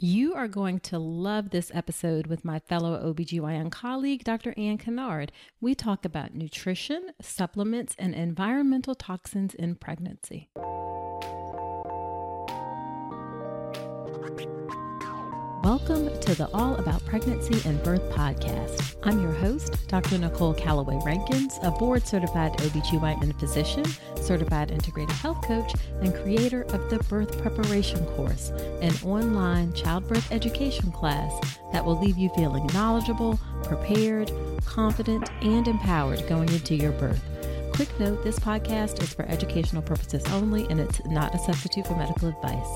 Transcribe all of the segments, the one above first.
You are going to love this episode with my fellow OBGYN colleague, Dr. Anne Kennard. We talk about nutrition, supplements, and environmental toxins in pregnancy. Welcome to the All About Pregnancy and Birth podcast. I'm your host, Dr. Nicole Calloway Rankins, a board certified OBGYN physician, certified integrative health coach, and creator of the Birth Preparation Course, an online childbirth education class that will leave you feeling knowledgeable, prepared, confident, and empowered going into your birth. Quick note this podcast is for educational purposes only and it's not a substitute for medical advice.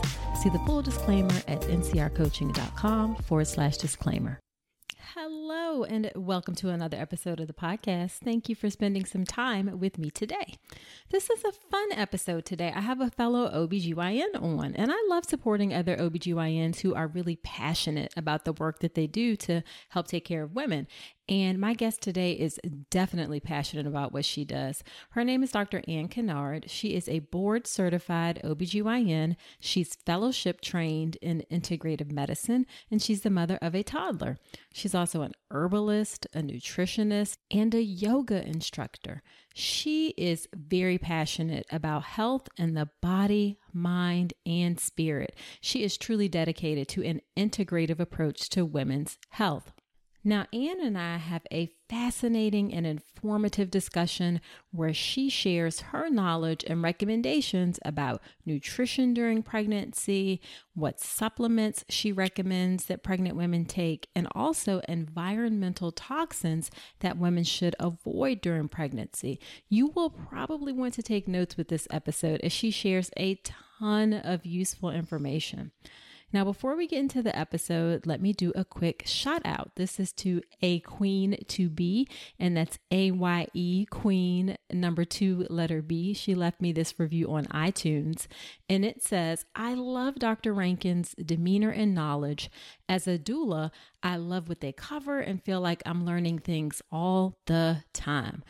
See the full disclaimer at ncrcoaching.com forward slash disclaimer. Hello, and welcome to another episode of the podcast. Thank you for spending some time with me today. This is a fun episode today. I have a fellow OBGYN on, and I love supporting other OBGYNs who are really passionate about the work that they do to help take care of women. And my guest today is definitely passionate about what she does. Her name is Dr. Anne Kennard. She is a board certified OBGYN. She's fellowship trained in integrative medicine, and she's the mother of a toddler. She's also an herbalist, a nutritionist, and a yoga instructor. She is very passionate about health and the body, mind, and spirit. She is truly dedicated to an integrative approach to women's health. Now, Anne and I have a fascinating and informative discussion where she shares her knowledge and recommendations about nutrition during pregnancy, what supplements she recommends that pregnant women take, and also environmental toxins that women should avoid during pregnancy. You will probably want to take notes with this episode as she shares a ton of useful information. Now, before we get into the episode, let me do a quick shout out. This is to A Queen to Be, and that's A Y E Queen number two, letter B. She left me this review on iTunes, and it says, I love Dr. Rankin's demeanor and knowledge. As a doula, I love what they cover and feel like I'm learning things all the time.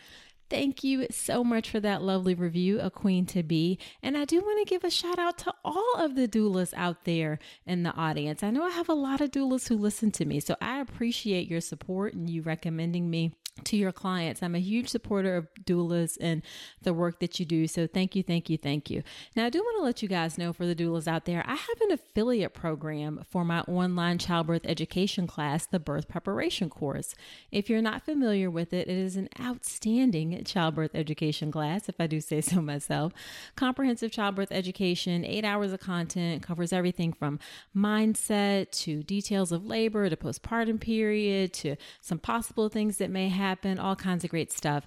Thank you so much for that lovely review, A Queen to Be. And I do want to give a shout out to all of the doulas out there in the audience. I know I have a lot of doulas who listen to me, so I appreciate your support and you recommending me to your clients. I'm a huge supporter of doulas and the work that you do. So thank you, thank you, thank you. Now, I do want to let you guys know for the doulas out there, I have an affiliate program for my online childbirth education class, the Birth Preparation Course. If you're not familiar with it, it is an outstanding childbirth education class, if I do say so myself. Comprehensive childbirth education, eight hours of content, covers everything from mindset to details of labor to postpartum period to some possible things that may happen happen, all kinds of great stuff.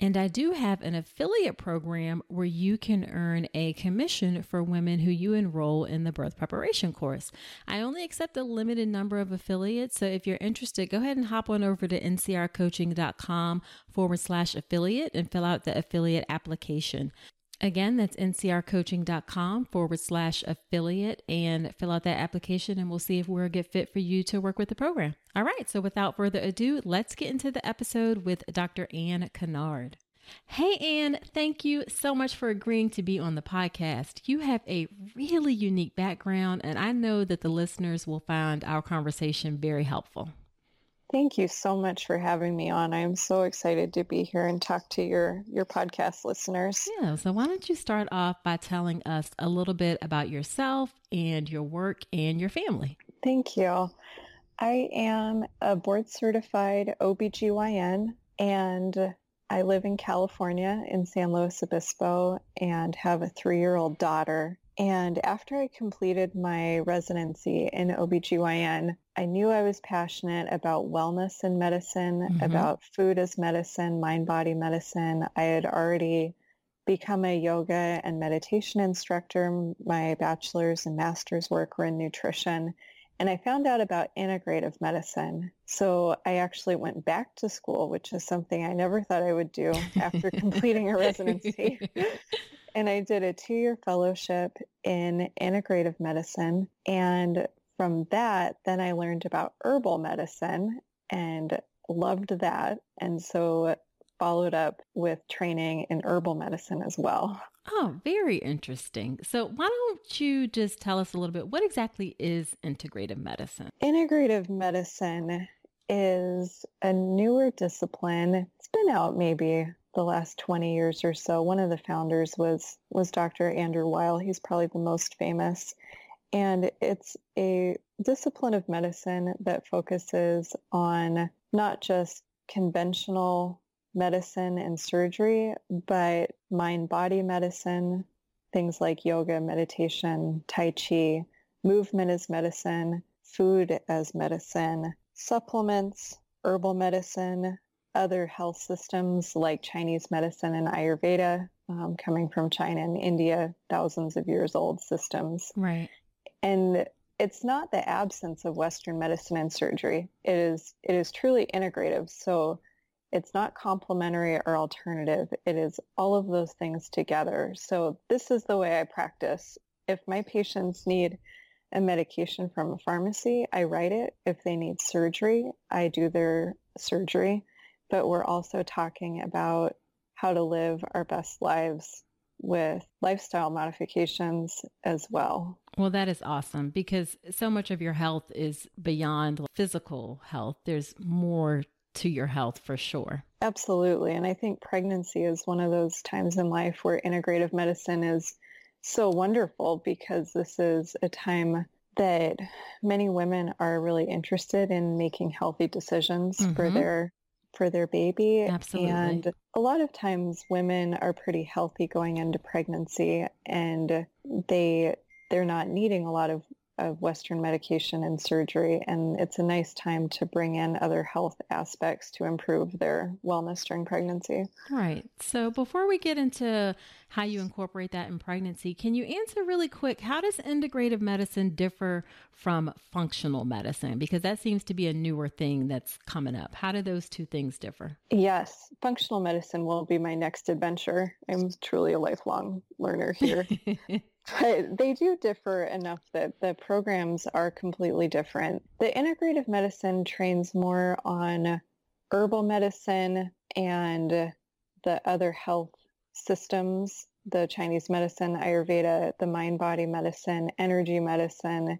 And I do have an affiliate program where you can earn a commission for women who you enroll in the birth preparation course. I only accept a limited number of affiliates. So if you're interested, go ahead and hop on over to ncrcoaching.com forward slash affiliate and fill out the affiliate application. Again, that's ncrcoaching.com forward slash affiliate and fill out that application and we'll see if we're a good fit for you to work with the program. All right. So without further ado, let's get into the episode with Dr. Anne Kennard. Hey, Anne, thank you so much for agreeing to be on the podcast. You have a really unique background, and I know that the listeners will find our conversation very helpful. Thank you so much for having me on. I am so excited to be here and talk to your your podcast listeners. Yeah, so why don't you start off by telling us a little bit about yourself and your work and your family? Thank you. I am a board certified OBGYN and I live in California in San Luis Obispo and have a 3-year-old daughter and after I completed my residency in OBGYN, I knew I was passionate about wellness in medicine, mm-hmm. about food as medicine, mind-body medicine. I had already become a yoga and meditation instructor. My bachelor's and master's work were in nutrition. And I found out about integrative medicine. So I actually went back to school, which is something I never thought I would do after completing a residency. and I did a two-year fellowship in integrative medicine. And from that, then I learned about herbal medicine and loved that. And so followed up with training in herbal medicine as well. Oh, very interesting. So, why don't you just tell us a little bit what exactly is integrative medicine? Integrative medicine is a newer discipline. It's been out maybe the last 20 years or so. One of the founders was was Dr. Andrew Weil. He's probably the most famous. And it's a discipline of medicine that focuses on not just conventional medicine and surgery, but mind-body medicine, things like yoga, meditation, tai chi, movement as medicine, food as medicine, supplements, herbal medicine, other health systems like Chinese medicine and Ayurveda, um, coming from China and India, thousands of years old systems. Right. And it's not the absence of Western medicine and surgery. It is it is truly integrative. So it's not complementary or alternative. It is all of those things together. So this is the way I practice. If my patients need a medication from a pharmacy, I write it. If they need surgery, I do their surgery but we're also talking about how to live our best lives with lifestyle modifications as well. Well, that is awesome because so much of your health is beyond physical health. There's more to your health for sure. Absolutely. And I think pregnancy is one of those times in life where integrative medicine is so wonderful because this is a time that many women are really interested in making healthy decisions mm-hmm. for their for their baby. Absolutely. And a lot of times women are pretty healthy going into pregnancy and they they're not needing a lot of of Western medication and surgery. And it's a nice time to bring in other health aspects to improve their wellness during pregnancy. Right. So before we get into how you incorporate that in pregnancy, can you answer really quick how does integrative medicine differ from functional medicine? Because that seems to be a newer thing that's coming up. How do those two things differ? Yes. Functional medicine will be my next adventure. I'm truly a lifelong learner here. But they do differ enough that the programs are completely different. The integrative medicine trains more on herbal medicine and the other health systems, the Chinese medicine, Ayurveda, the mind-body medicine, energy medicine,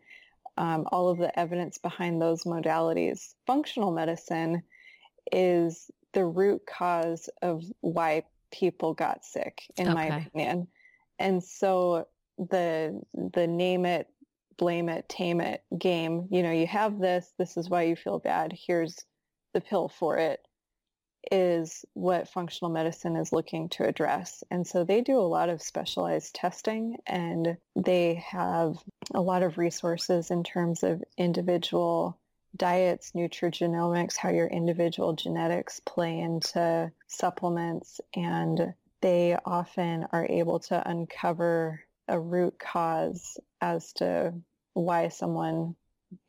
um, all of the evidence behind those modalities. Functional medicine is the root cause of why people got sick, in okay. my opinion. And so the the name it, blame it, tame it game, you know, you have this, this is why you feel bad. Here's the pill for it is what functional medicine is looking to address. And so they do a lot of specialized testing and they have a lot of resources in terms of individual diets, nutrigenomics, how your individual genetics play into supplements. And they often are able to uncover a root cause as to why someone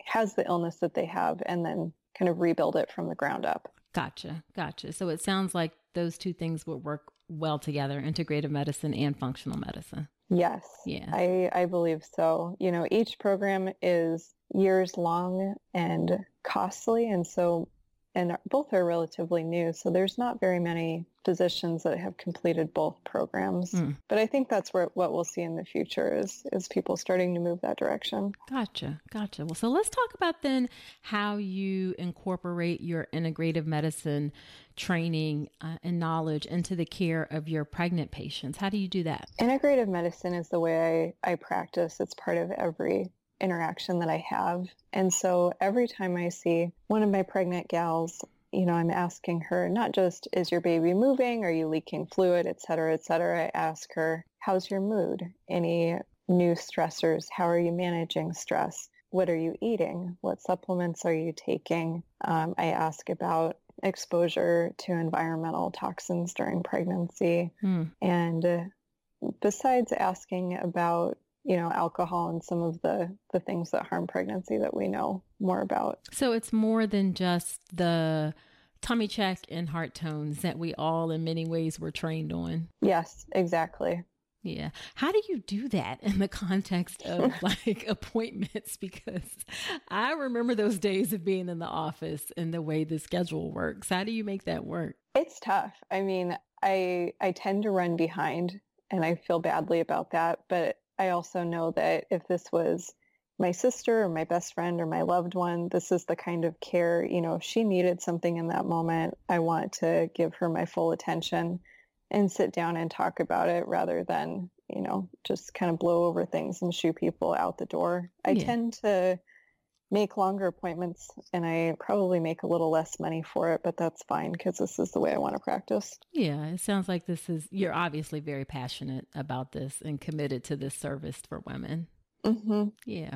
has the illness that they have and then kind of rebuild it from the ground up. Gotcha. Gotcha. So it sounds like those two things would work well together integrative medicine and functional medicine. Yes. Yeah. I, I believe so. You know, each program is years long and costly. And so and both are relatively new. So there's not very many physicians that have completed both programs. Mm. But I think that's where what we'll see in the future is is people starting to move that direction. Gotcha. Gotcha. Well, so let's talk about then how you incorporate your integrative medicine training uh, and knowledge into the care of your pregnant patients. How do you do that? Integrative medicine is the way I, I practice. It's part of every interaction that I have. And so every time I see one of my pregnant gals, you know, I'm asking her not just, is your baby moving? Are you leaking fluid, et cetera, et cetera. I ask her, how's your mood? Any new stressors? How are you managing stress? What are you eating? What supplements are you taking? Um, I ask about exposure to environmental toxins during pregnancy. Hmm. And uh, besides asking about you know, alcohol and some of the, the things that harm pregnancy that we know more about. So it's more than just the tummy check and heart tones that we all in many ways were trained on. Yes, exactly. Yeah. How do you do that in the context of like appointments? Because I remember those days of being in the office and the way the schedule works. How do you make that work? It's tough. I mean, I I tend to run behind and I feel badly about that, but I also know that if this was my sister or my best friend or my loved one, this is the kind of care, you know, if she needed something in that moment, I want to give her my full attention and sit down and talk about it rather than, you know, just kind of blow over things and shoo people out the door. I yeah. tend to make longer appointments and I probably make a little less money for it, but that's fine because this is the way I want to practice. Yeah, it sounds like this is, you're obviously very passionate about this and committed to this service for women. Mm-hmm. Yeah.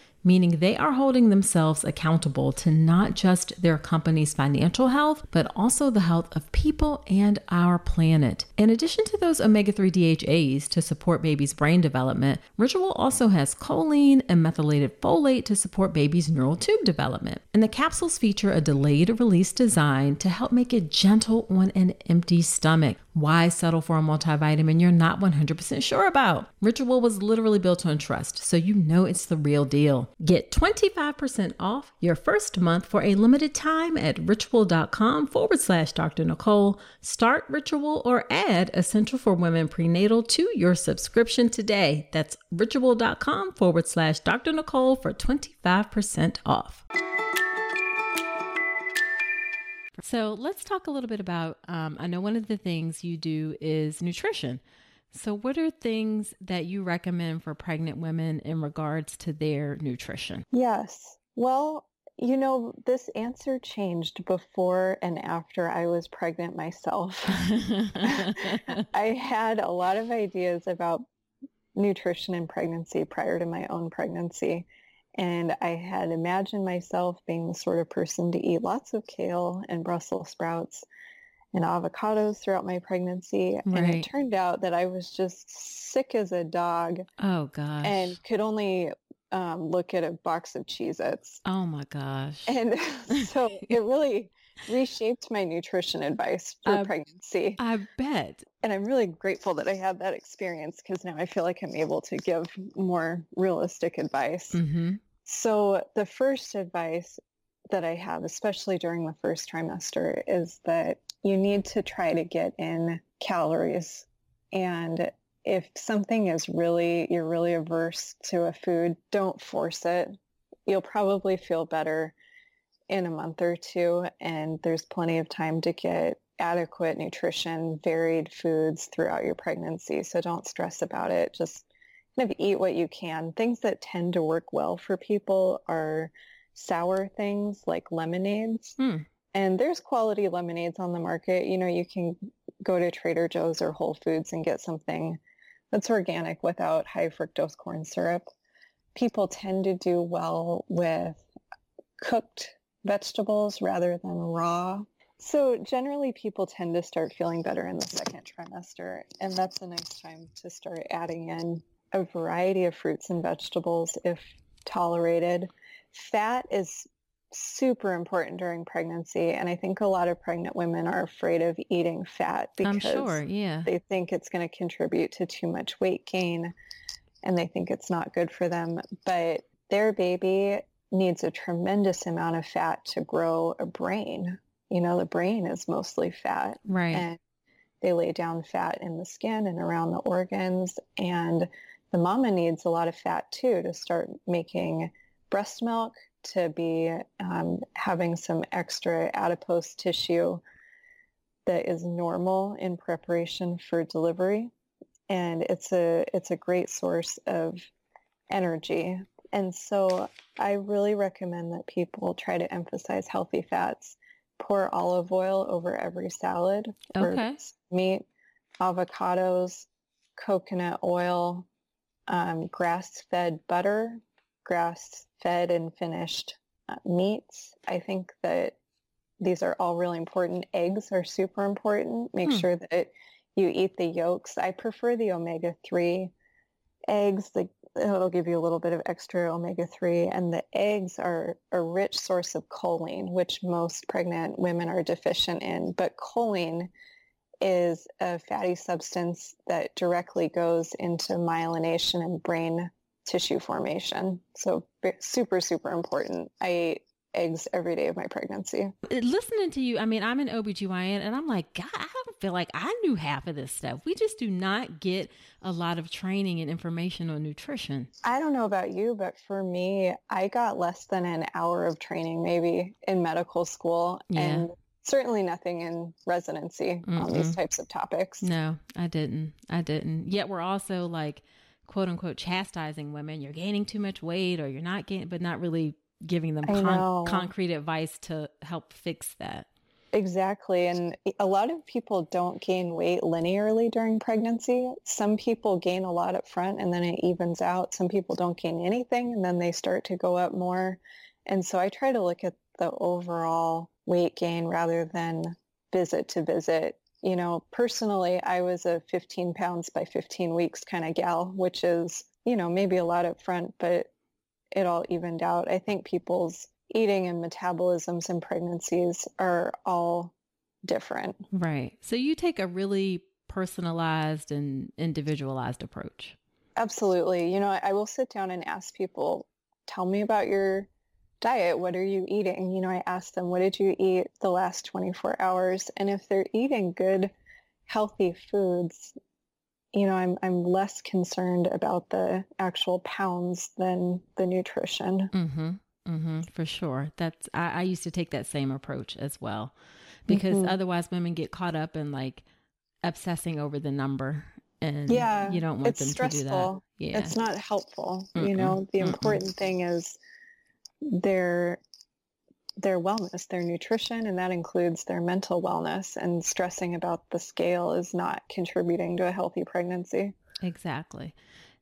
meaning they are holding themselves accountable to not just their company's financial health, but also the health of people and our planet. In addition to those omega 3 DHAs to support baby's brain development, Ritual also has choline and methylated folate to support baby's neural tube development. And the capsules feature a delayed release design to help make it gentle on an empty stomach. Why settle for a multivitamin you're not 100% sure about? Ritual was literally built on trust, so you know it's the real deal. Get 25% off your first month for a limited time at ritual.com forward slash Dr. Nicole. Start Ritual or add Essential for Women Prenatal to your subscription today. That's ritual.com forward slash Dr. Nicole for 25% off. So let's talk a little bit about. Um, I know one of the things you do is nutrition. So, what are things that you recommend for pregnant women in regards to their nutrition? Yes. Well, you know, this answer changed before and after I was pregnant myself. I had a lot of ideas about nutrition and pregnancy prior to my own pregnancy. And I had imagined myself being the sort of person to eat lots of kale and Brussels sprouts and avocados throughout my pregnancy. Right. And it turned out that I was just sick as a dog. Oh, gosh. And could only um, look at a box of Cheez Its. Oh, my gosh. And so it really reshaped my nutrition advice for I- pregnancy. I bet. And I'm really grateful that I had that experience because now I feel like I'm able to give more realistic advice. Mm-hmm. So the first advice that I have, especially during the first trimester, is that you need to try to get in calories. And if something is really, you're really averse to a food, don't force it. You'll probably feel better in a month or two. And there's plenty of time to get adequate nutrition, varied foods throughout your pregnancy. So don't stress about it. Just kind of eat what you can. Things that tend to work well for people are sour things like lemonades. Hmm. And there's quality lemonades on the market. You know, you can go to Trader Joe's or Whole Foods and get something that's organic without high fructose corn syrup. People tend to do well with cooked vegetables rather than raw. So generally people tend to start feeling better in the second trimester. And that's a nice time to start adding in a variety of fruits and vegetables if tolerated. Fat is super important during pregnancy. And I think a lot of pregnant women are afraid of eating fat because I'm sure. Yeah. they think it's going to contribute to too much weight gain and they think it's not good for them. But their baby needs a tremendous amount of fat to grow a brain. You know, the brain is mostly fat Right. and they lay down fat in the skin and around the organs. And the mama needs a lot of fat too to start making breast milk, to be um, having some extra adipose tissue that is normal in preparation for delivery. And it's a it's a great source of energy. And so I really recommend that people try to emphasize healthy fats. Pour olive oil over every salad Okay. meat, avocados, coconut oil, um, grass-fed butter, grass-fed and finished uh, meats. I think that these are all really important. Eggs are super important. Make Hmm. sure that you eat the yolks. I prefer the omega-3 eggs. The, it'll give you a little bit of extra omega-3. And the eggs are a rich source of choline, which most pregnant women are deficient in. But choline is a fatty substance that directly goes into myelination and brain tissue formation. So super, super important. I ate eggs every day of my pregnancy. Uh, listening to you, I mean, I'm an OBGYN and I'm like, God, I don't feel like I knew half of this stuff. We just do not get a lot of training and information on nutrition. I don't know about you, but for me, I got less than an hour of training maybe in medical school Yeah. and certainly nothing in residency on these types of topics. No, I didn't. I didn't. Yet we're also like, quote unquote, chastising women. You're gaining too much weight or you're not gaining, but not really giving them con- concrete advice to help fix that. Exactly. And a lot of people don't gain weight linearly during pregnancy. Some people gain a lot up front and then it evens out. Some people don't gain anything and then they start to go up more. And so I try to look at the overall weight gain rather than visit to visit. You know, personally, I was a 15 pounds by 15 weeks kind of gal, which is, you know, maybe a lot up front, but it all evened out. I think people's eating and metabolisms and pregnancies are all different. Right. So you take a really personalized and individualized approach. Absolutely. You know, I will sit down and ask people, tell me about your diet. What are you eating? You know, I ask them, what did you eat the last 24 hours? And if they're eating good, healthy foods, you know, I'm, I'm less concerned about the actual pounds than the nutrition. Mm-hmm. Mm-hmm. For sure. That's I, I used to take that same approach as well. Because Mhm. otherwise women get caught up in like obsessing over the number and Yeah, you don't want them to stressful. do that. Yeah. It's not helpful. Mm-mm, You know, the mm-mm. important thing is their their wellness, their nutrition, and that includes their mental wellness. And stressing about the scale is not contributing to a healthy pregnancy. Exactly.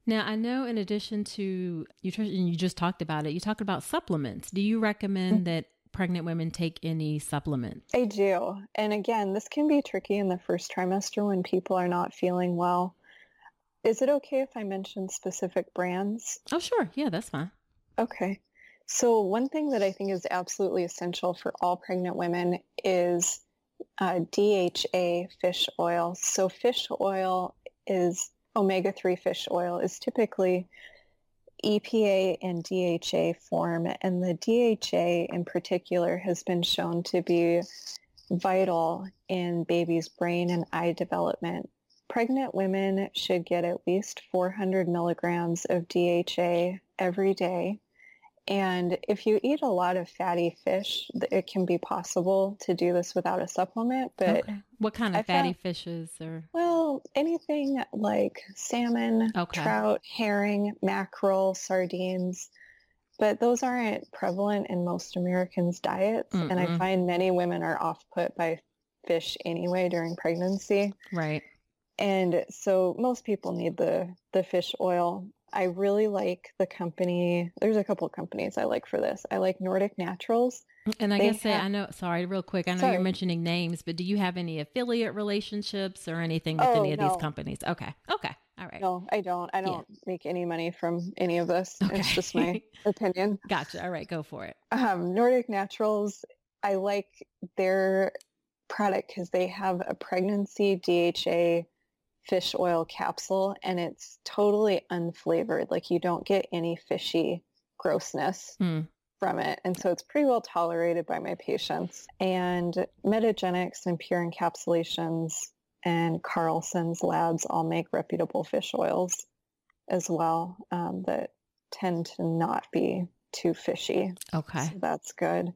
Now, I know in addition to nutrition, you just talked about it, you talked about supplements. Do you recommend mm-hmm. that pregnant women take any supplements? I do. And again, this can be tricky in the first trimester when people are not feeling well. Is it okay if I mention specific brands? Oh, sure. Yeah, that's fine. Okay. So one thing that I think is absolutely essential for all pregnant women is uh, DHA fish oil. So fish oil is omega-3 fish oil is typically EPA and DHA form, and the DHA in particular has been shown to be vital in babies' brain and eye development. Pregnant women should get at least 400 milligrams of DHA every day. And if you eat a lot of fatty fish, it can be possible to do this without a supplement. But okay. what kind of I fatty found, fishes or? Well, anything like salmon, okay. trout, herring, mackerel, sardines. But those aren't prevalent in most Americans' diets. mm And I find many women are off put by fish anyway during pregnancy. Right. And so most people need the, the fish oil. I really like the company. There's a couple of companies I like for this. I like Nordic Naturals. And I they guess have, I know, sorry, real quick. I know sorry. you're mentioning names, but do you have any affiliate relationships or anything with oh, any of no. these companies? Okay. Okay. All right. No, I don't. I don't yeah. make any money from any of this. Okay. It's just my opinion. Gotcha. All right. Go for it. Um, Nordic Naturals, I like their product because they have a pregnancy DHA fish oil capsule and it's totally unflavored. Like you don't get any fishy grossness mm. from it. And so it's pretty well tolerated by my patients. And Metagenics and Pure Encapsulations and Carlson's labs all make reputable fish oils as well um, that tend to not be too fishy. Okay. So that's good.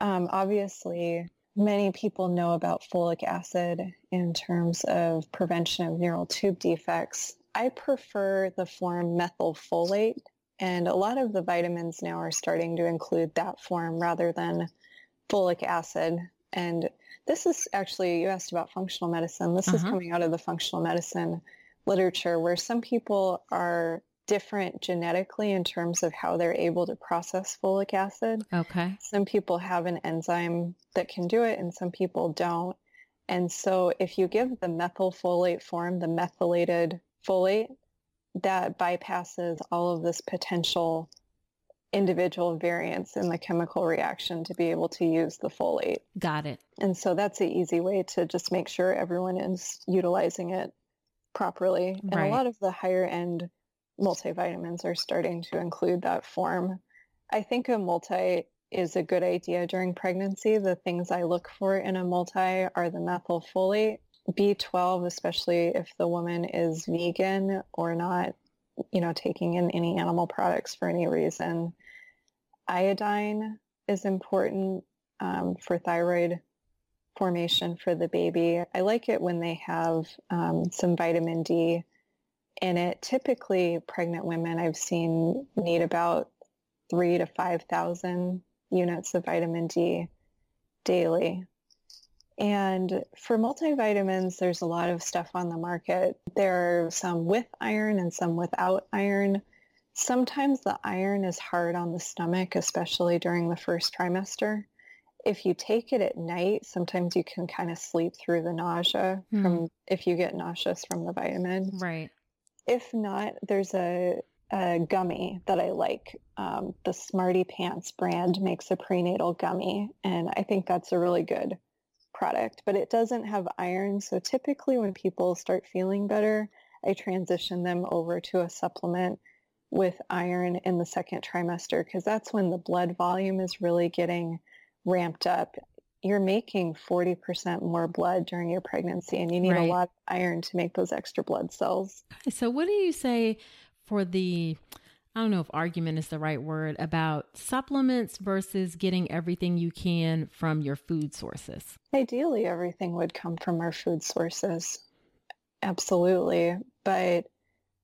Um, obviously, many people know about folic acid in terms of prevention of neural tube defects. I prefer the form methylfolate, and a lot of the vitamins now are starting to include that form rather than folic acid. And this is actually, you asked about functional medicine. This uh-huh. is coming out of the functional medicine literature where some people are different genetically in terms of how they're able to process folic acid. Okay. Some people have an enzyme that can do it and some people don't. And so if you give the methylfolate form, the methylated folate, that bypasses all of this potential individual variants in the chemical reaction to be able to use the folate. Got it. And so that's an easy way to just make sure everyone is utilizing it properly. And right. a lot of the higher end multivitamins are starting to include that form. I think a multi is a good idea during pregnancy. The things I look for in a multi are the methylfolate, B12, especially if the woman is vegan or not, you know, taking in any animal products for any reason. Iodine is important um, for thyroid formation for the baby. I like it when they have um, some vitamin D in it. Typically, pregnant women I've seen need about three to 5,000 units of vitamin D daily. And for multivitamins, there's a lot of stuff on the market. There are some with iron and some without iron. Sometimes the iron is hard on the stomach, especially during the first trimester. If you take it at night, sometimes you can kind of sleep through the nausea mm. from if you get nauseous from the vitamin. Right. If not, there's a, a gummy that I like. Um, the Smarty Pants brand makes a prenatal gummy, and I think that's a really good product. But it doesn't have iron, so typically when people start feeling better, I transition them over to a supplement with iron in the second trimester because that's when the blood volume is really getting ramped up you're making 40% more blood during your pregnancy and you need right. a lot of iron to make those extra blood cells. So what do you say for the I don't know if argument is the right word about supplements versus getting everything you can from your food sources? Ideally, everything would come from our food sources. Absolutely. But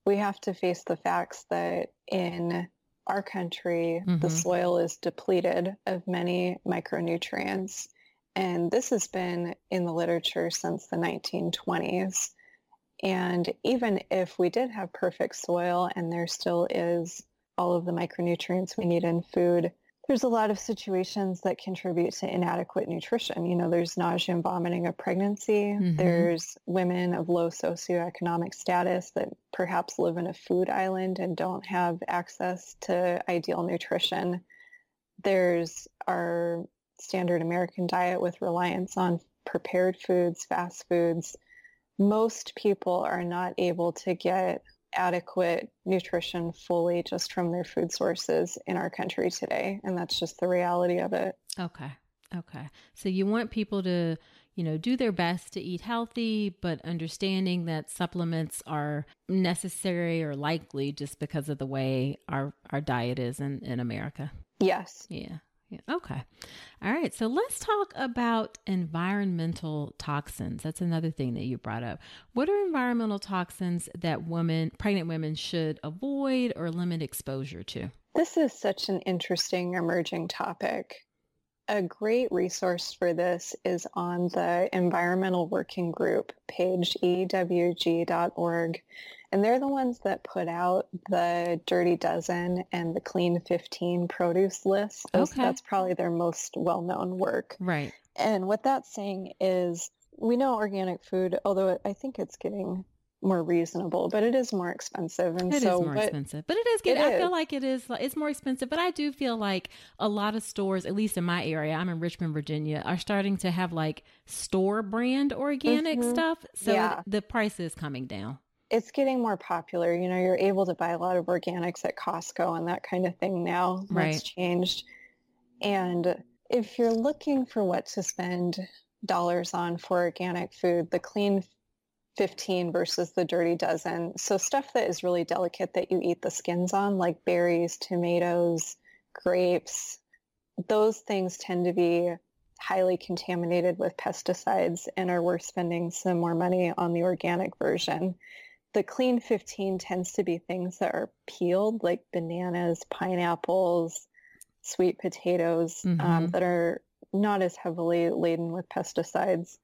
we have to face the facts that in our country, mm-hmm. the soil is depleted of many micronutrients. And this has been in the literature since the 1920s. And even if we did have perfect soil and there still is all of the micronutrients we need in food, there's a lot of situations that contribute to inadequate nutrition. You know, there's nausea and vomiting of pregnancy. Mm-hmm. There's women of low socioeconomic status that perhaps live in a food island and don't have access to ideal nutrition. There's our standard American diet with reliance on prepared foods, fast foods. Most people are not able to get adequate nutrition fully just from their food sources in our country today. And that's just the reality of it. Okay. Okay. So you want people to, you know, do their best to eat healthy, but understanding that supplements are necessary or likely just because of the way our, our diet is in, in America. Yes. Yeah. Okay. All right. So let's talk about environmental toxins. That's another thing that you brought up. What are environmental toxins that women, pregnant women, should avoid or limit exposure to? This is such an interesting emerging topic. A great resource for this is on the Environmental Working Group page, ewg.org. And they're the ones that put out the Dirty Dozen and the Clean 15 produce list. Okay. That's probably their most well-known work. Right. And what that's saying is we know organic food, although I think it's getting more reasonable, but it is more expensive. And it so, is more but, expensive, but it is getting, I feel like it is, it's more expensive, but I do feel like a lot of stores, at least in my area, I'm in Richmond, Virginia, are starting to have like store brand organic mm-hmm. stuff. So yeah. the price is coming down. It's getting more popular. You know, you're able to buy a lot of organics at Costco and that kind of thing now. Right. That's changed. And if you're looking for what to spend dollars on for organic food, the clean 15 versus the dirty dozen. So stuff that is really delicate that you eat the skins on, like berries, tomatoes, grapes, those things tend to be highly contaminated with pesticides and are worth spending some more money on the organic version. The clean 15 tends to be things that are peeled, like bananas, pineapples, sweet potatoes, um, mm-hmm. um, that are not as heavily laden with pesticides.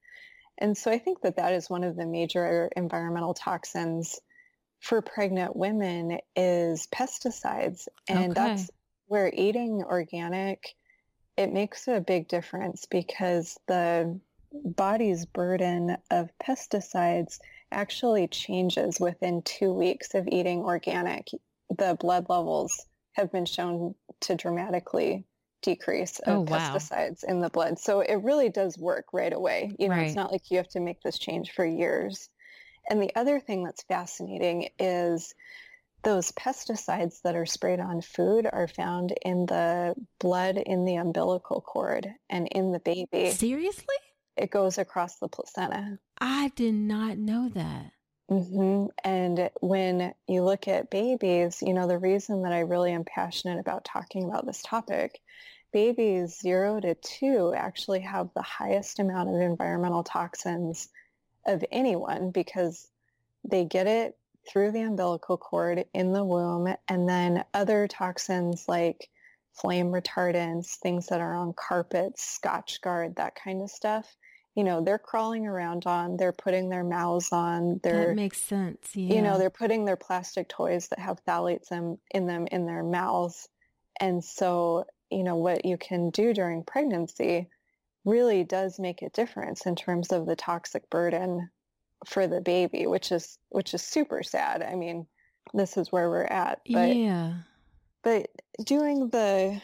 And so I think that that is one of the major environmental toxins for pregnant women is pesticides. And okay. that's where eating organic, it makes a big difference because the body's burden of pesticides actually changes within two weeks of eating organic. The blood levels have been shown to dramatically decrease of oh, wow. pesticides in the blood. So it really does work right away. You know, right. it's not like you have to make this change for years. And the other thing that's fascinating is those pesticides that are sprayed on food are found in the blood in the umbilical cord and in the baby. Seriously? It goes across the placenta. I did not know that. Mm-hmm. And when you look at babies, you know, the reason that I really am passionate about talking about this topic, babies zero to two actually have the highest amount of environmental toxins of anyone because they get it through the umbilical cord in the womb and then other toxins like flame retardants, things that are on carpets, Scotchgard, that kind of stuff you know, they're crawling around on, they're putting their mouths on, they're That makes sense. Yeah. You know, they're putting their plastic toys that have phthalates in, in them in their mouths. And so, you know, what you can do during pregnancy really does make a difference in terms of the toxic burden for the baby, which is which is super sad. I mean, this is where we're at. But yeah. But doing the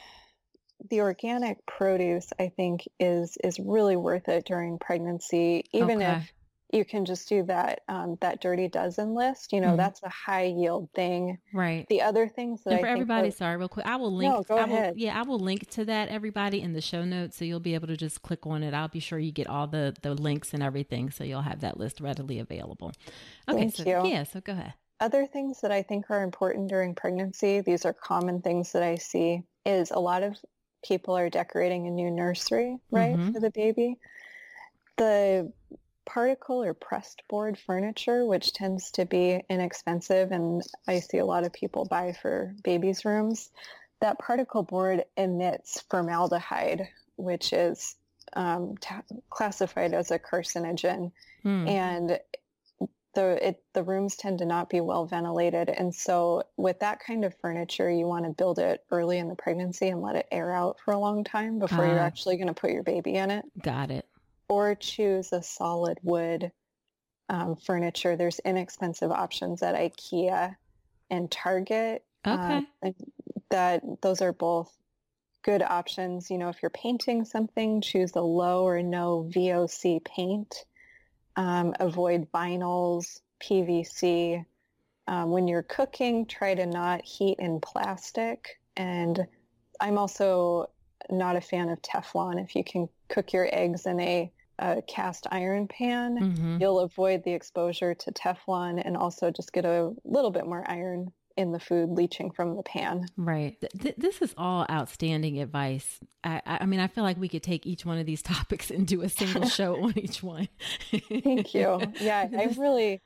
the organic produce, I think, is is really worth it during pregnancy, even okay. if you can just do that um, that dirty dozen list. You know, mm-hmm. that's a high yield thing. Right. The other things that and for everybody, sorry, real quick, I will link. No, go I ahead. Will, yeah, I will link to that everybody in the show notes, so you'll be able to just click on it. I'll be sure you get all the the links and everything, so you'll have that list readily available. Okay. Thank so, you. Yeah. So go ahead. Other things that I think are important during pregnancy, these are common things that I see, is a lot of people are decorating a new nursery, right, mm-hmm. for the baby. The particle or pressed board furniture, which tends to be inexpensive and I see a lot of people buy for babies' rooms, that particle board emits formaldehyde, which is um, t- classified as a carcinogen. Mm. And the it, the rooms tend to not be well ventilated, and so with that kind of furniture, you want to build it early in the pregnancy and let it air out for a long time before uh, you're ah. actually going to put your baby in it. Got it. Or choose a solid wood um, furniture. There's inexpensive options at IKEA and Target. Okay. Uh, that those are both good options. You know, if you're painting something, choose a low or no VOC paint. Um, avoid vinyls, PVC. Um, when you're cooking, try to not heat in plastic. And I'm also not a fan of Teflon. If you can cook your eggs in a, a cast iron pan, mm-hmm. you'll avoid the exposure to Teflon and also just get a little bit more iron in the food leaching from the pan. Right. Th- this is all outstanding advice. I, I, mean, I feel like we could take each one of these topics and do a single show on each one. Thank you. Yeah, I'm really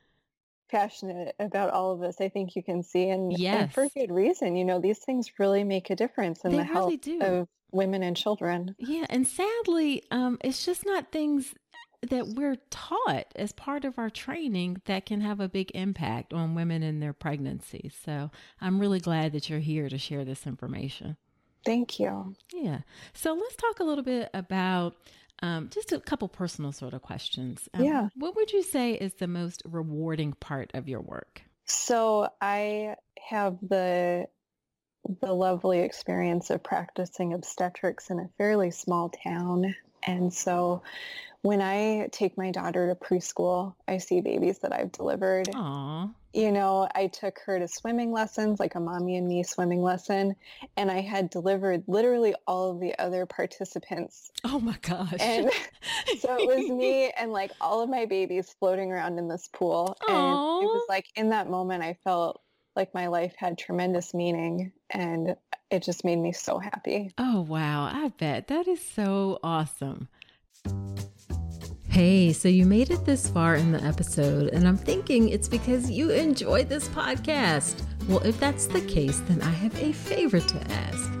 passionate about all of this. I think you can see, and, yes. and for good reason. You know, these things really make a difference in they the really health do. of women and children. Yeah, and sadly, um, it's just not things that we're taught as part of our training that can have a big impact on women in their pregnancy. So I'm really glad that you're here to share this information. Thank you. Yeah. So let's talk a little bit about um, just a couple personal sort of questions. Um, yeah. What would you say is the most rewarding part of your work? So I have the the lovely experience of practicing obstetrics in a fairly small town. And so when I take my daughter to preschool, I see babies that I've delivered. Aww. You know, I took her to swimming lessons, like a mommy and me swimming lesson, and I had delivered literally all of the other participants. Oh my gosh. And so it was me and like all of my babies floating around in this pool. Aww. And it was like in that moment, I felt like my life had tremendous meaning and it just made me so happy. Oh, wow. I bet. That is so awesome. Hey, so you made it this far in the episode, and I'm thinking it's because you enjoyed this podcast. Well, if that's the case, then I have a favor to ask.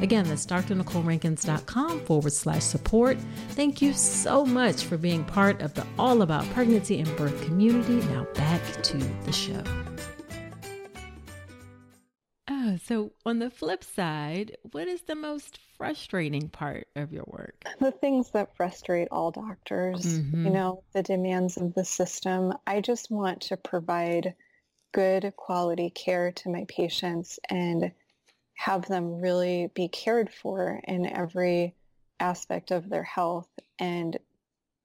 Again, that's drnicolerankins.com forward slash support. Thank you so much for being part of the All About Pregnancy and Birth community. Now back to the show. Oh, so on the flip side, what is the most frustrating part of your work? The things that frustrate all doctors, mm-hmm. you know, the demands of the system. I just want to provide good quality care to my patients and have them really be cared for in every aspect of their health. And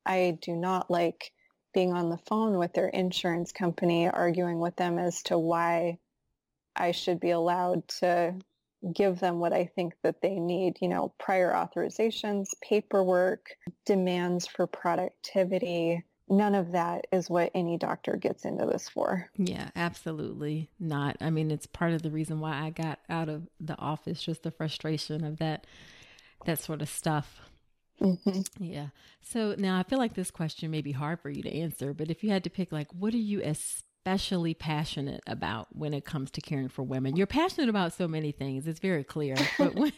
I do not like being on the phone with their insurance company, arguing with them as to why I should be allowed to give them what I think that they need, you know, prior authorizations, paperwork, demands for productivity, none of that is what any doctor gets into this for. Yeah, absolutely not. I mean, it's part of the reason why I got out of the office, just the frustration of that that sort of stuff. Mm-hmm. Yeah. So now I feel like this question may be hard for you to answer, but if you had to pick like what are you especially passionate about when it comes to caring for women? You're passionate about so many things. It's very clear. But when,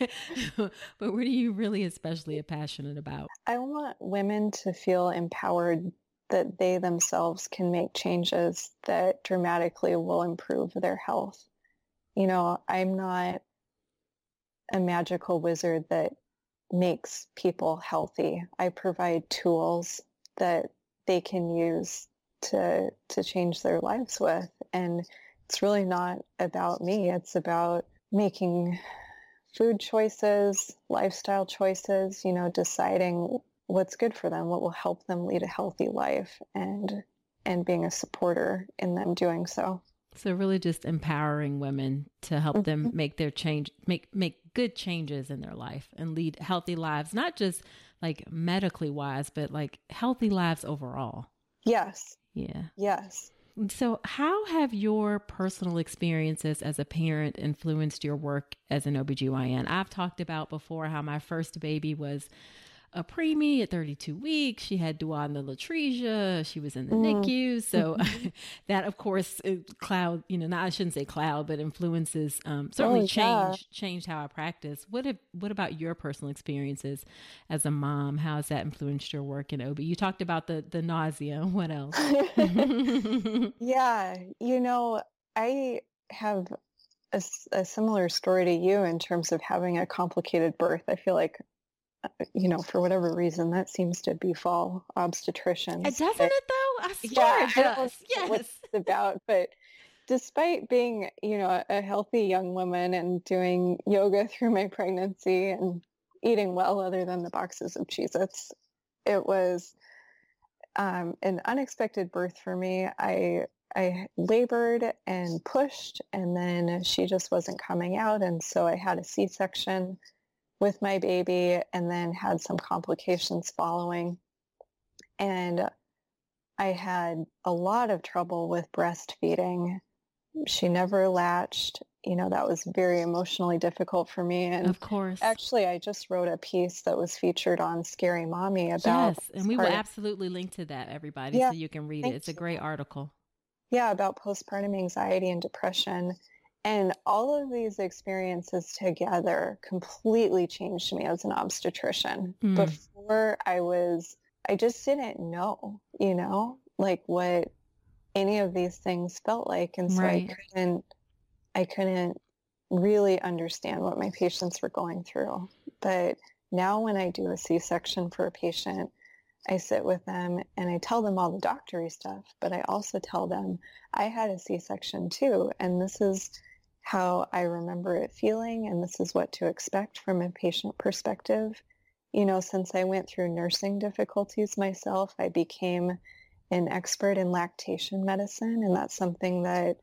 but what are you really especially passionate about? I want women to feel empowered that they themselves can make changes that dramatically will improve their health. You know, I'm not a magical wizard that makes people healthy. I provide tools that they can use to to change their lives with and it's really not about me it's about making food choices lifestyle choices you know deciding what's good for them what will help them lead a healthy life and and being a supporter in them doing so. So really just empowering women to help them mm-hmm. make their change make make good changes in their life and lead healthy lives not just like medically wise but like healthy lives overall. Yes. Yeah. Yes. So how have your personal experiences as a parent influenced your work as an OBGYN? I've talked about before how my first baby was a preemie at 32 weeks. She had duodenal atresia. She was in the mm. NICU. So mm-hmm. that, of course, cloud, you know, not, I shouldn't say cloud, but influences um, certainly oh, yeah. changed, changed how I practice. What have, what about your personal experiences as a mom? How has that influenced your work in OB? You talked about the, the nausea. What else? yeah. You know, I have a, a, similar story to you in terms of having a complicated birth. I feel like you know, for whatever reason, that seems to befall obstetricians. Doesn't it though? I swear yeah, it does. Yes. What it's about, but despite being, you know, a healthy young woman and doing yoga through my pregnancy and eating well other than the boxes of Cheez-Its, it was um, an unexpected birth for me. I I labored and pushed, and then she just wasn't coming out, and so I had a C-section with my baby and then had some complications following. And I had a lot of trouble with breastfeeding. She never latched. You know, that was very emotionally difficult for me. And of course, actually, I just wrote a piece that was featured on Scary Mommy about. Yes, and we will absolutely link to that, everybody, yeah, so you can read it. It's a great article. Yeah, about postpartum anxiety and depression. And all of these experiences together completely changed me as an obstetrician. Mm. Before I was, I just didn't know, you know, like what any of these things felt like. And so right. I couldn't, I couldn't really understand what my patients were going through. But now when I do a C-section for a patient, I sit with them and I tell them all the doctory stuff, but I also tell them I had a C-section too. And this is how I remember it feeling, and this is what to expect from a patient perspective. You know, since I went through nursing difficulties myself, I became an expert in lactation medicine, and that's something that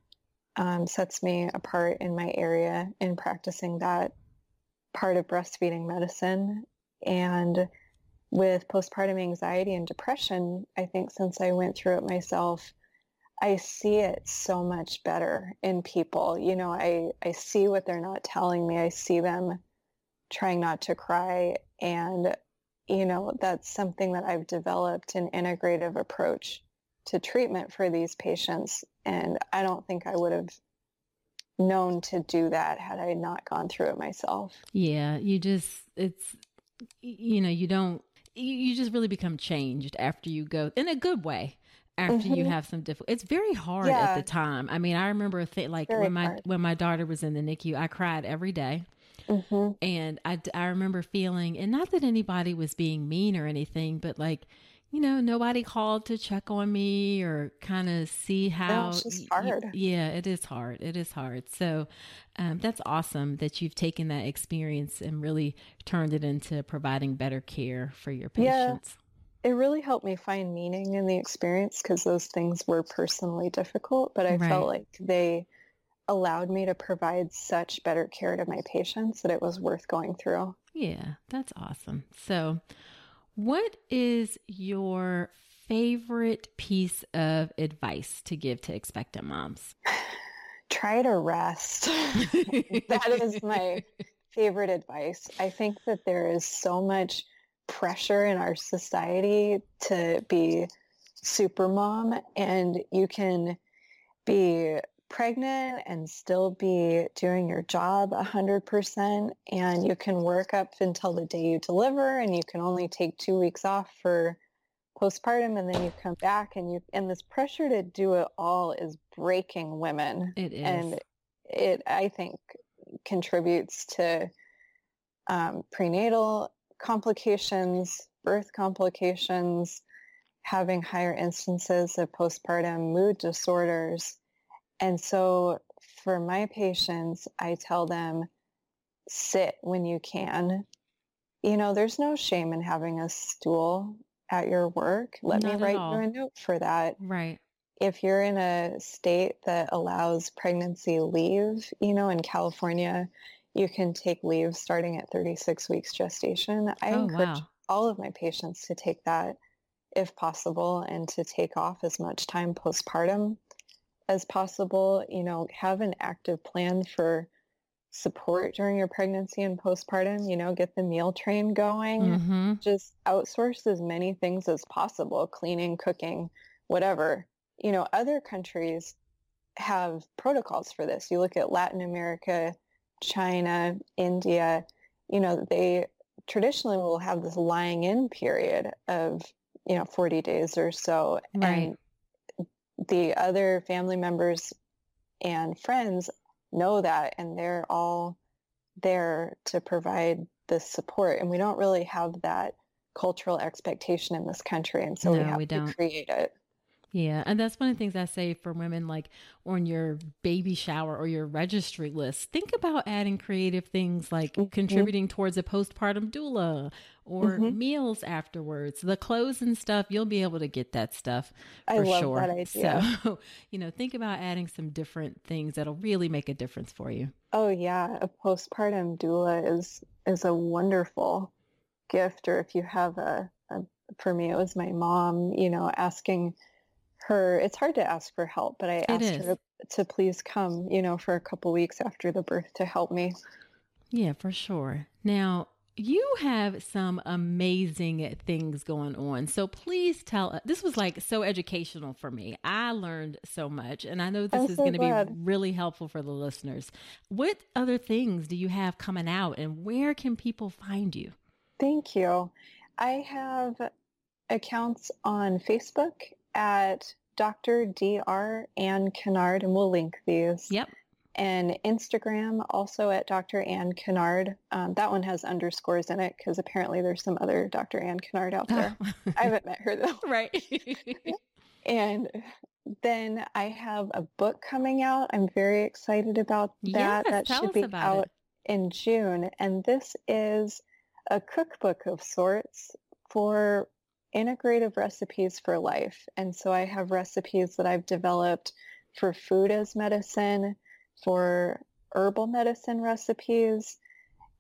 um, sets me apart in my area in practicing that part of breastfeeding medicine. And with postpartum anxiety and depression, I think since I went through it myself, I see it so much better in people. You know, I, I see what they're not telling me. I see them trying not to cry. And, you know, that's something that I've developed an integrative approach to treatment for these patients. And I don't think I would have known to do that had I not gone through it myself. Yeah, you just, it's, you know, you don't, you just really become changed after you go in a good way after mm-hmm. you have some difficult it's very hard yeah. at the time i mean i remember th- like very when my hard. when my daughter was in the nicu i cried every day. Mm-hmm. and I, I remember feeling and not that anybody was being mean or anything but like you know nobody called to check on me or kind of see how no, it's hard. yeah it is hard it is hard so um, that's awesome that you've taken that experience and really turned it into providing better care for your patients it really helped me find meaning in the experience because those things were personally difficult, but I right. felt like they allowed me to provide such better care to my patients that it was worth going through. Yeah, that's awesome. So, what is your favorite piece of advice to give to expectant moms? Try to rest. that is my favorite advice. I think that there is so much pressure in our society to be super mom and you can be pregnant and still be doing your job 100% and you can work up until the day you deliver and you can only take two weeks off for postpartum and then you come back and you and this pressure to do it all is breaking women. It is. And it i think contributes to um, prenatal complications, birth complications, having higher instances of postpartum mood disorders. And so for my patients, I tell them, sit when you can. You know, there's no shame in having a stool at your work. Let Not me write you a note for that. Right. If you're in a state that allows pregnancy leave, you know, in California, you can take leave starting at 36 weeks gestation. I Oh, encourage wow. all of my patients to take that if possible and to take off as much time postpartum as possible. You know, have an active plan for support during your pregnancy and postpartum. You know, get the meal train going. Mm-hmm. Just outsource as many things as possible, cleaning, cooking, whatever. You know, other countries have protocols for this. You look at Latin America, China, India, you know, they traditionally will have this lying in period of, you know, 40 days or so. Right. And the other family members and friends know that and they're all there to provide this support. And we don't really have that cultural expectation in this country. And so we have we to don't. create it. Yeah, and that's one of the things I say for women like on your baby shower or your registry list. Think about adding creative things like Mhm. contributing towards a postpartum doula or Mhm. meals afterwards. The clothes and stuff, you'll be able to get that stuff I for love sure. that idea. So, you know, think about adding some different things that'll really make a difference for you. Oh yeah, a postpartum doula is is a wonderful gift. Or if you have a, a for me, it was my mom. You know, asking her. It's hard to ask for help, but I It asked is. her to, please come. You know, for a couple weeks after the birth to help me. Yeah, for sure. Now, you have some amazing things going on. So please tell uh, this was like so educational for me. I learned so much and I know oh, this I'm is so going to be really helpful for the listeners. What other things do you have coming out and where can people find you? Thank you. I have accounts on Facebook at Dr. Dr. Anne Kennard, and we'll link these. Yep. and Instagram also at Dr. Anne Kennard. Um, that one has underscores in it because apparently there's some other Dr. Anne Kennard out there. I haven't met her though. right. And then I have a book coming out. I'm very excited about that. Yes, that should be out it. in June. And this is a cookbook of sorts for integrative recipes for life. And so I have recipes that I've developed for food as medicine, for herbal medicine recipes.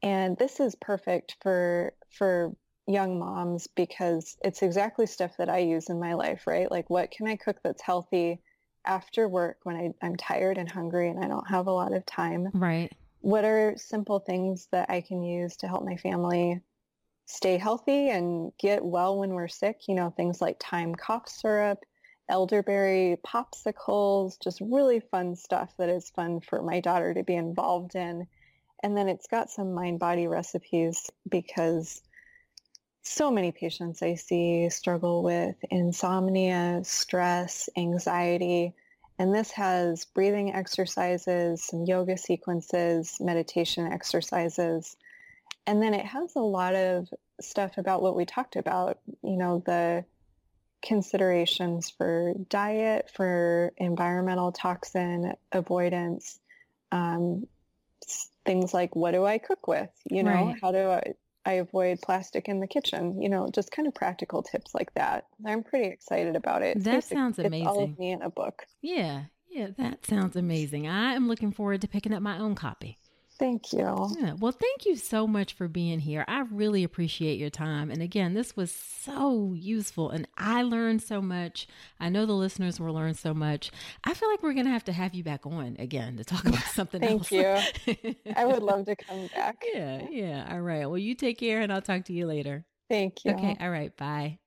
And this is perfect for for young moms because it's exactly stuff that I use in my life, right? Like what can I cook that's healthy after work when I, I'm tired and hungry and I don't have a lot of time? right. what are simple things that I can use to help my family stay healthy and get well when we're sick? You know, things like thyme cough syrup, elderberry popsicles, just really fun stuff that is fun for my daughter to be involved in. And then it's got some mind-body recipes because so many patients I see struggle with insomnia, stress, anxiety, and this has breathing exercises, some yoga sequences, meditation exercises. And then it has a lot of stuff about what we talked about, you know, the considerations for diet, for environmental toxin avoidance, um, things like what do I cook with? You know, Right. how do I, I avoid plastic in the kitchen? You know, just kind of practical tips like that. I'm pretty excited about it. It's That sounds It's all amazing. of me in a book. Yeah. Yeah, that sounds amazing. I am looking forward to picking up my own copy. Thank you. Yeah. Well, thank you so much for being here. I really appreciate your time. And again, this was so useful and I learned so much. I know the listeners will learn so much. I feel like we're going to have to have you back on again to talk about something Thank else. Thank you. I would love to come back. Yeah. Yeah. All right. Well, you take care and I'll talk to you later. Thank you. Okay. All right. Bye.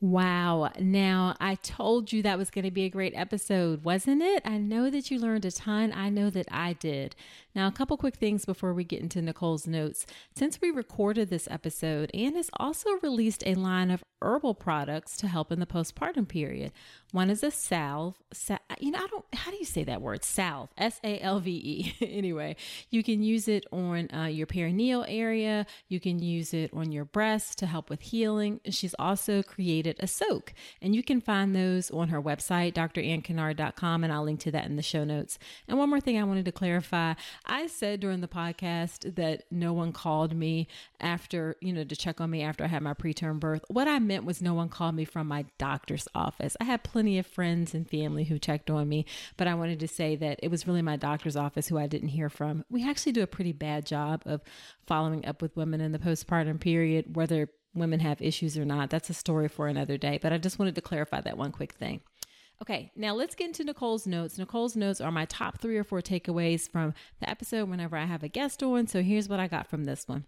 Wow. Now, I told you that was going to be a great episode, wasn't it? I know that you learned a ton. I know that I did. Now, a couple quick things before we get into Nicole's notes. Since we recorded this episode, Anne has also released a line of herbal products to help in the postpartum period. One is a salve. Sa- you know, I don't, how do you say that word? Salve. S A L V E. anyway, you can use it on uh, your perineal area. You can use it on your breast to help with healing. She's also created created a soak. And you can find those on her website, drannekennard.com, and I'll link to that in the show notes. And one more thing I wanted to clarify I said during the podcast that no one called me after, you know, to check on me after I had my preterm birth. What I meant was no one called me from my doctor's office. I had plenty of friends and family who checked on me, but I wanted to say that it was really my doctor's office who I didn't hear from. We actually do a pretty bad job of following up with women in the postpartum period, whether women have issues or not. That's a story for another day, but I just wanted to clarify that one quick thing. Okay, now let's get into Nicole's notes. Nicole's notes are my top three or four takeaways from the episode whenever I have a guest on. So here's what I got from this one.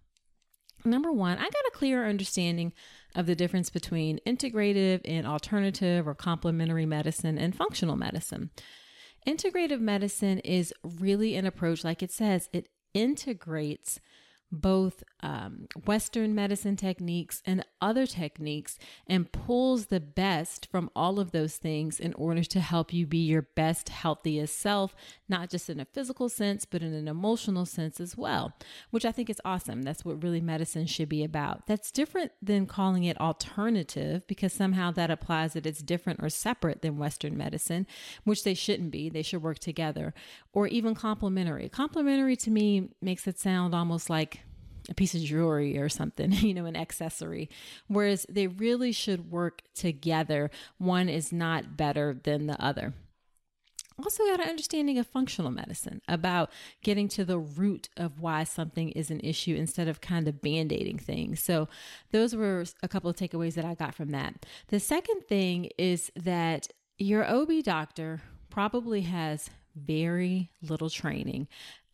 Number one, I got a clearer understanding of the difference between integrative and alternative or complementary medicine and functional medicine. Integrative medicine is really an approach, like it says, it integrates both um, Western medicine techniques and other techniques and pulls the best from all of those things in order to help you be your best, healthiest self, not just in a physical sense, but in an emotional sense as well, which I think is awesome. That's what really medicine should be about. That's different than calling it alternative because somehow that applies that it's different or separate than Western medicine, which they shouldn't be. They should work together, or even complementary. Complementary to me makes it sound almost like a piece of jewelry or something, you know, an accessory. Whereas they really should work together. One is not better than the other. Also, got an understanding of functional medicine about getting to the root of why something is an issue instead of kind of band aiding things. So, those were a couple of takeaways that I got from that. The second thing is that your OB doctor probably has very little training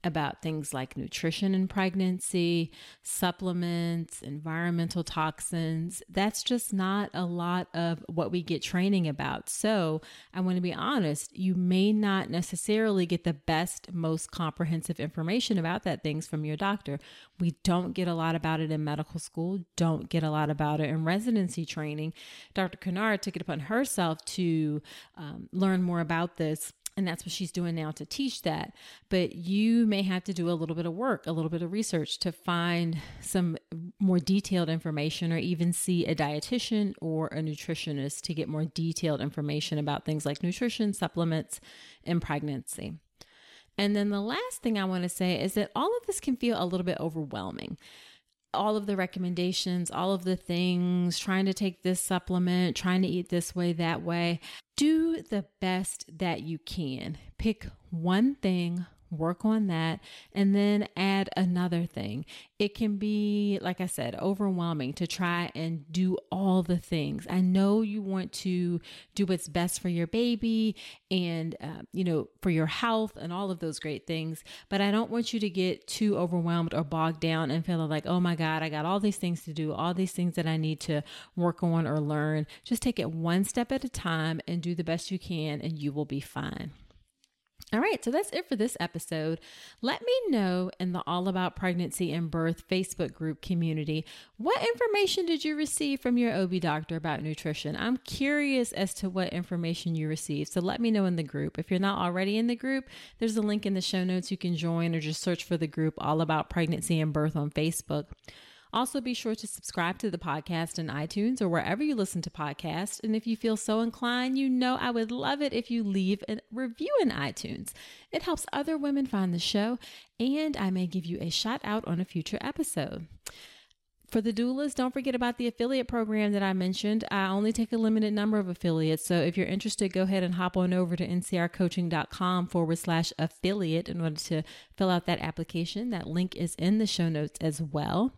about things like nutrition in pregnancy, supplements, environmental toxins. That's just not a lot of what we get training about. So, I want to be honest, you may not necessarily get the best, most comprehensive information about that things from your doctor. We don't get a lot about it in medical school, don't get a lot about it in residency training. Dr. Kennard took it upon herself to um, learn more about this and that's what she's doing now to teach that. But you may have to do a little bit of work, a little bit of research to find some more detailed information or even see a dietitian or a nutritionist to get more detailed information about things like nutrition, supplements, and pregnancy. And then the last thing I want to say is that all of this can feel a little bit overwhelming all of the recommendations, all of the things, trying to take this supplement, trying to eat this way, that way. Do the best that you can. Pick one thing work on that, and then add another thing. It can be, like I said, overwhelming to try and do all the things. I know you want to do what's best for your baby and, uh, you know, for your health and all of those great things, but I don't want you to get too overwhelmed or bogged down and feeling like, oh my God, I got all these things to do, all these things that I need to work on or learn. Just take it one step at a time and do the best you can, and you will be fine. All right, so that's it for this episode. Let me know in the All About Pregnancy and Birth Facebook group community what information did you receive from your OB doctor about nutrition? I'm curious as to what information you received. So let me know in the group. If you're not already in the group, there's a link in the show notes you can join or just search for the group All About Pregnancy and Birth on Facebook. Also, be sure to subscribe to the podcast in iTunes or wherever you listen to podcasts. And if you feel so inclined, you know I would love it if you leave a review in iTunes. It helps other women find the show, and I may give you a shout out on a future episode. For the doulas, don't forget about the affiliate program that I mentioned. I only take a limited number of affiliates. So if you're interested, go ahead and hop on over to ncrcoaching.com forward slash affiliate in order to fill out that application. That link is in the show notes as well.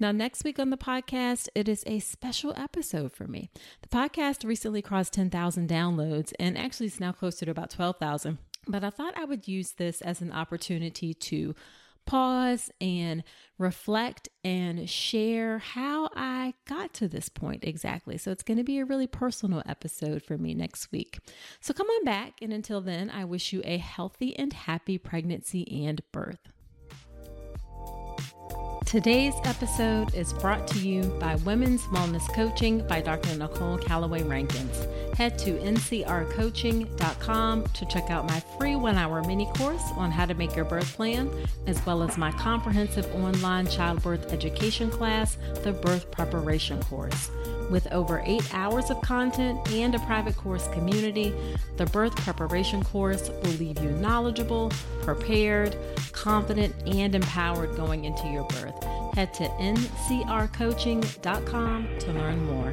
Now, next week on the podcast, it is a special episode for me. The podcast recently crossed 10,000 downloads and actually it's now closer to about 12,000. But I thought I would use this as an opportunity to pause and reflect and share how I got to this point exactly. So it's going to be a really personal episode for me next week. So come on back. And until then, I wish you a healthy and happy pregnancy and birth. Today's episode is brought to you by Women's Wellness Coaching by Dr. Nicole Calloway Rankins. Head to ncrcoaching.com to check out my free one hour mini course on how to make your birth plan, as well as my comprehensive online childbirth education class, the Birth Preparation Course. With over eight hours of content and a private course community, the birth preparation course will leave you knowledgeable, prepared, confident, and empowered going into your birth. Head to ncrcoaching.com to learn more.